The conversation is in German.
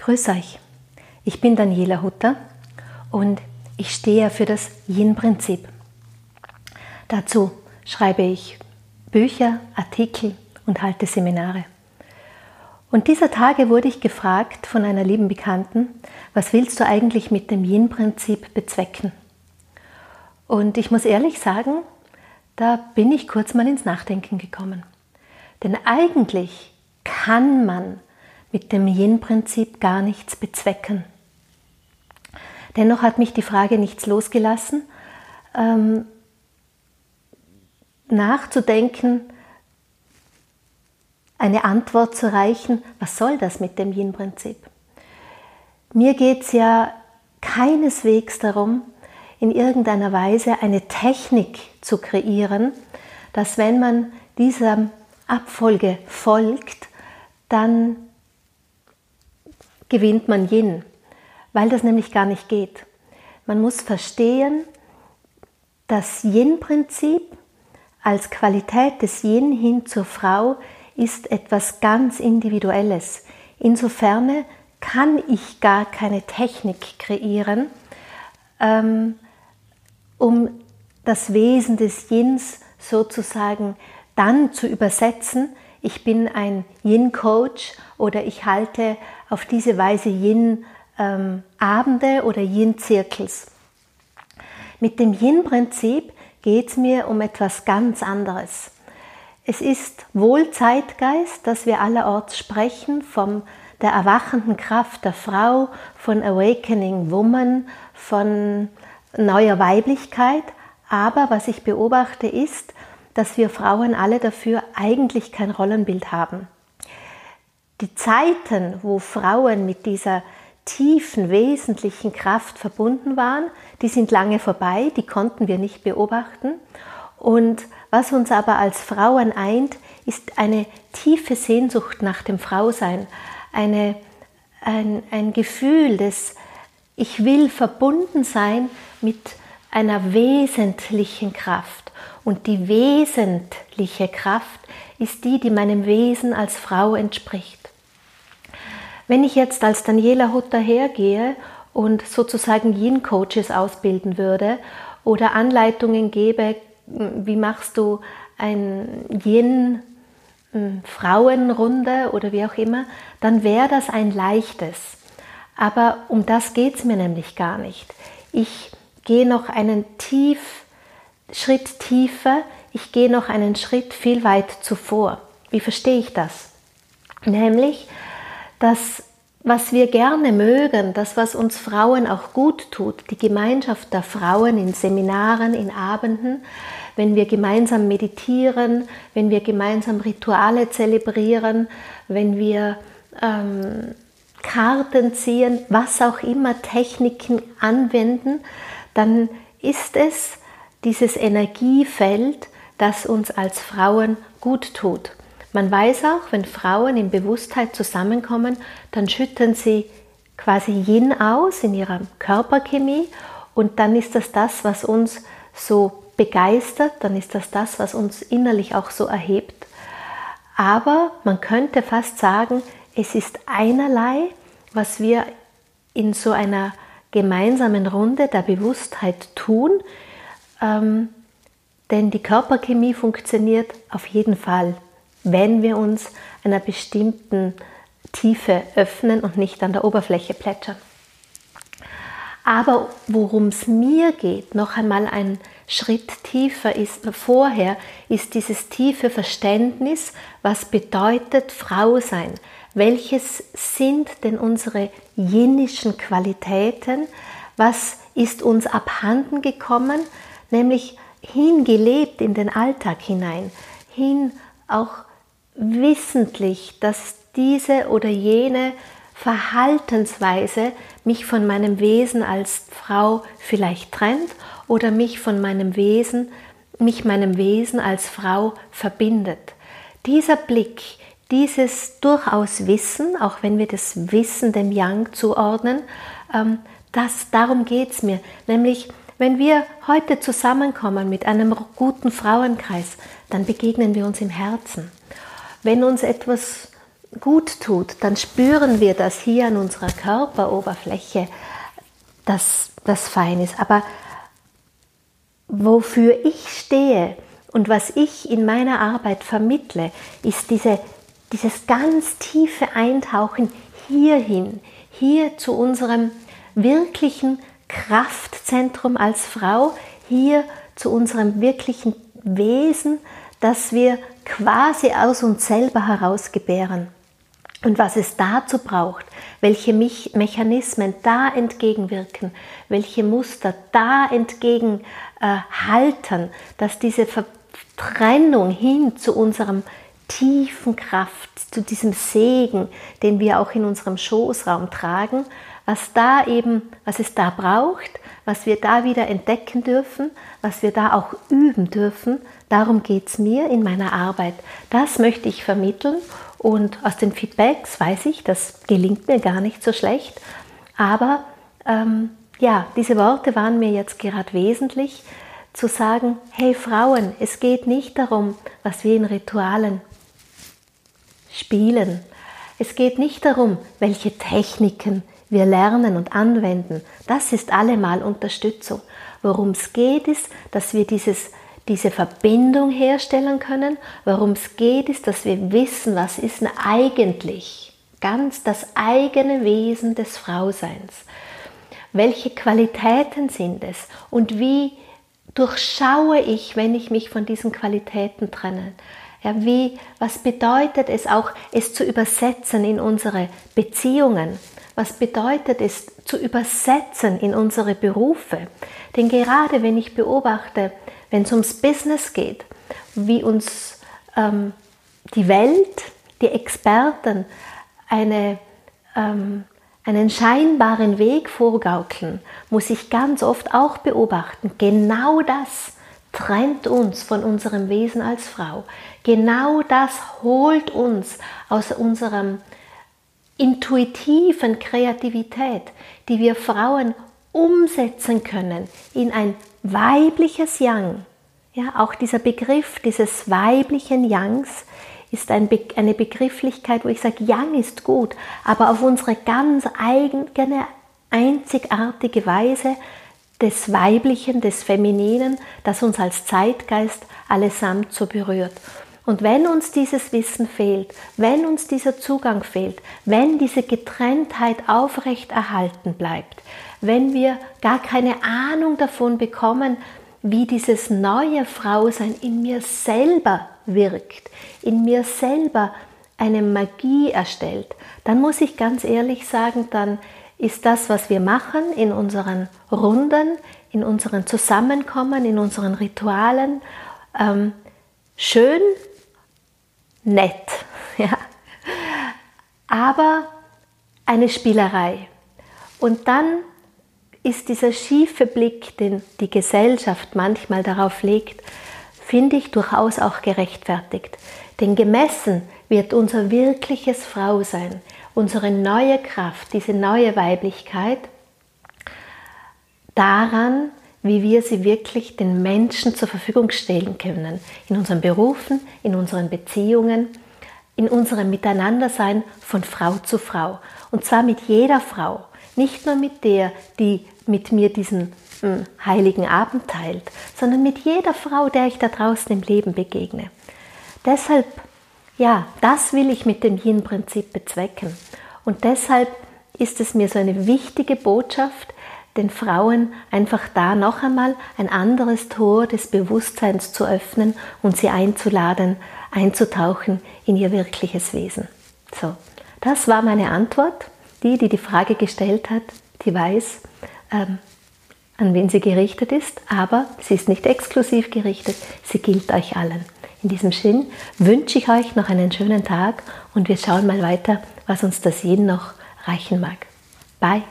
Grüß euch, ich bin Daniela Hutter und ich stehe für das Yin-Prinzip. Dazu schreibe ich Bücher, Artikel und halte Seminare. Und dieser Tage wurde ich gefragt von einer lieben Bekannten, was willst du eigentlich mit dem Yin-Prinzip bezwecken? Und ich muss ehrlich sagen, da bin ich kurz mal ins Nachdenken gekommen. Denn eigentlich kann man mit dem Yin-Prinzip gar nichts bezwecken. Dennoch hat mich die Frage nichts losgelassen, ähm, nachzudenken, eine Antwort zu reichen, was soll das mit dem Yin-Prinzip? Mir geht es ja keineswegs darum, in irgendeiner Weise eine Technik zu kreieren, dass wenn man dieser Abfolge folgt, dann gewinnt man Yin, weil das nämlich gar nicht geht. Man muss verstehen, das Yin-Prinzip als Qualität des Yin hin zur Frau ist etwas ganz Individuelles. Insofern kann ich gar keine Technik kreieren, ähm, um das Wesen des Yins sozusagen dann zu übersetzen. Ich bin ein Yin-Coach oder ich halte auf diese Weise Yin-Abende oder Yin-Zirkels. Mit dem Yin-Prinzip geht es mir um etwas ganz anderes. Es ist wohl Zeitgeist, dass wir allerorts sprechen von der erwachenden Kraft der Frau, von Awakening Woman, von neuer Weiblichkeit. Aber was ich beobachte ist, dass wir Frauen alle dafür eigentlich kein Rollenbild haben. Die Zeiten, wo Frauen mit dieser tiefen, wesentlichen Kraft verbunden waren, die sind lange vorbei, die konnten wir nicht beobachten. Und was uns aber als Frauen eint, ist eine tiefe Sehnsucht nach dem Frausein, eine, ein, ein Gefühl des, ich will verbunden sein mit einer wesentlichen Kraft. Und die wesentliche Kraft ist die, die meinem Wesen als Frau entspricht. Wenn ich jetzt als Daniela Hutter hergehe und sozusagen Yin-Coaches ausbilden würde oder Anleitungen gebe, wie machst du ein Yin hm, Frauenrunde oder wie auch immer, dann wäre das ein leichtes. Aber um das geht es mir nämlich gar nicht. Ich gehe noch einen tief, Schritt tiefer, ich gehe noch einen Schritt viel weit zuvor. Wie verstehe ich das? Nämlich, dass was wir gerne mögen, das, was uns Frauen auch gut tut, die Gemeinschaft der Frauen in Seminaren, in Abenden, wenn wir gemeinsam meditieren, wenn wir gemeinsam Rituale zelebrieren, wenn wir ähm, Karten ziehen, was auch immer, Techniken anwenden, dann ist es dieses Energiefeld, das uns als Frauen gut tut. Man weiß auch, wenn Frauen in Bewusstheit zusammenkommen, dann schütten sie quasi Yin aus in ihrer Körperchemie und dann ist das das, was uns so begeistert, dann ist das das, was uns innerlich auch so erhebt. Aber man könnte fast sagen, es ist einerlei, was wir in so einer gemeinsamen Runde der Bewusstheit tun, ähm, denn die Körperchemie funktioniert auf jeden Fall wenn wir uns einer bestimmten Tiefe öffnen und nicht an der Oberfläche plätschern. Aber worum es mir geht, noch einmal ein Schritt tiefer ist vorher, ist dieses tiefe Verständnis, was bedeutet Frau sein? Welches sind denn unsere jinnischen Qualitäten? Was ist uns abhanden gekommen? Nämlich hingelebt in den Alltag hinein, hin auch wissentlich, dass diese oder jene Verhaltensweise mich von meinem Wesen als Frau vielleicht trennt oder mich von meinem Wesen, mich meinem Wesen als Frau verbindet. Dieser Blick, dieses durchaus Wissen, auch wenn wir das Wissen dem Yang zuordnen, ähm, das, darum geht es mir. Nämlich, wenn wir heute zusammenkommen mit einem guten Frauenkreis, dann begegnen wir uns im Herzen wenn uns etwas gut tut, dann spüren wir das hier an unserer Körperoberfläche, dass das fein ist. Aber wofür ich stehe und was ich in meiner Arbeit vermittle, ist diese, dieses ganz tiefe Eintauchen hierhin, hier zu unserem wirklichen Kraftzentrum als Frau, hier zu unserem wirklichen Wesen, das wir quasi aus uns selber heraus gebären. Und was es dazu braucht, welche Mechanismen da entgegenwirken, welche Muster da entgegenhalten, äh, dass diese Trennung hin zu unserem tiefen Kraft, zu diesem Segen, den wir auch in unserem Schoßraum tragen, was da eben, was es da braucht, was wir da wieder entdecken dürfen, was wir da auch üben dürfen, darum geht es mir in meiner Arbeit. Das möchte ich vermitteln und aus den Feedbacks weiß ich, das gelingt mir gar nicht so schlecht, aber ähm, ja, diese Worte waren mir jetzt gerade wesentlich, zu sagen, hey Frauen, es geht nicht darum, was wir in Ritualen spielen. Es geht nicht darum, welche Techniken wir lernen und anwenden. Das ist allemal Unterstützung. Worum es geht, ist, dass wir dieses, diese Verbindung herstellen können. Worum es geht, ist, dass wir wissen, was ist eigentlich ganz das eigene Wesen des Frauseins. Welche Qualitäten sind es und wie durchschaue ich, wenn ich mich von diesen Qualitäten trenne? Ja, wie, was bedeutet es auch, es zu übersetzen in unsere Beziehungen? Was bedeutet es zu übersetzen in unsere Berufe? Denn gerade wenn ich beobachte, wenn es ums Business geht, wie uns ähm, die Welt, die Experten eine, ähm, einen scheinbaren Weg vorgaukeln, muss ich ganz oft auch beobachten, genau das trennt uns von unserem Wesen als Frau. Genau das holt uns aus unserem intuitiven Kreativität, die wir Frauen umsetzen können in ein weibliches Yang. Ja, auch dieser Begriff dieses weiblichen Yangs ist ein Be eine Begrifflichkeit, wo ich sage, Yang ist gut, aber auf unsere ganz eigene, einzigartige Weise des Weiblichen, des Femininen, das uns als Zeitgeist allesamt so berührt. Und wenn uns dieses Wissen fehlt, wenn uns dieser Zugang fehlt, wenn diese Getrenntheit aufrechterhalten bleibt, wenn wir gar keine Ahnung davon bekommen, wie dieses neue Frausein in mir selber wirkt, in mir selber eine Magie erstellt, dann muss ich ganz ehrlich sagen, dann ist das, was wir machen in unseren Runden, in unseren Zusammenkommen, in unseren Ritualen, ähm, schön, nett, ja? aber eine Spielerei. Und dann ist dieser schiefe Blick, den die Gesellschaft manchmal darauf legt, finde ich durchaus auch gerechtfertigt. Denn gemessen wird unser wirkliches Frausein, unsere neue Kraft, diese neue Weiblichkeit daran, wie wir sie wirklich den Menschen zur Verfügung stellen können. In unseren Berufen, in unseren Beziehungen, in unserem Miteinandersein von Frau zu Frau. Und zwar mit jeder Frau, nicht nur mit der, die mit mir diesen hm, heiligen Abend teilt, sondern mit jeder Frau, der ich da draußen im Leben begegne. Deshalb ja, das will ich mit dem Yin-Prinzip bezwecken. Und deshalb ist es mir so eine wichtige Botschaft, den Frauen einfach da noch einmal ein anderes Tor des Bewusstseins zu öffnen und sie einzuladen, einzutauchen in ihr wirkliches Wesen. So, das war meine Antwort. Die, die die Frage gestellt hat, die weiß, ähm, an wen sie gerichtet ist, aber sie ist nicht exklusiv gerichtet, sie gilt euch allen. In diesem Sinn wünsche ich euch noch einen schönen Tag und wir schauen mal weiter, was uns das jeden noch reichen mag. Bye!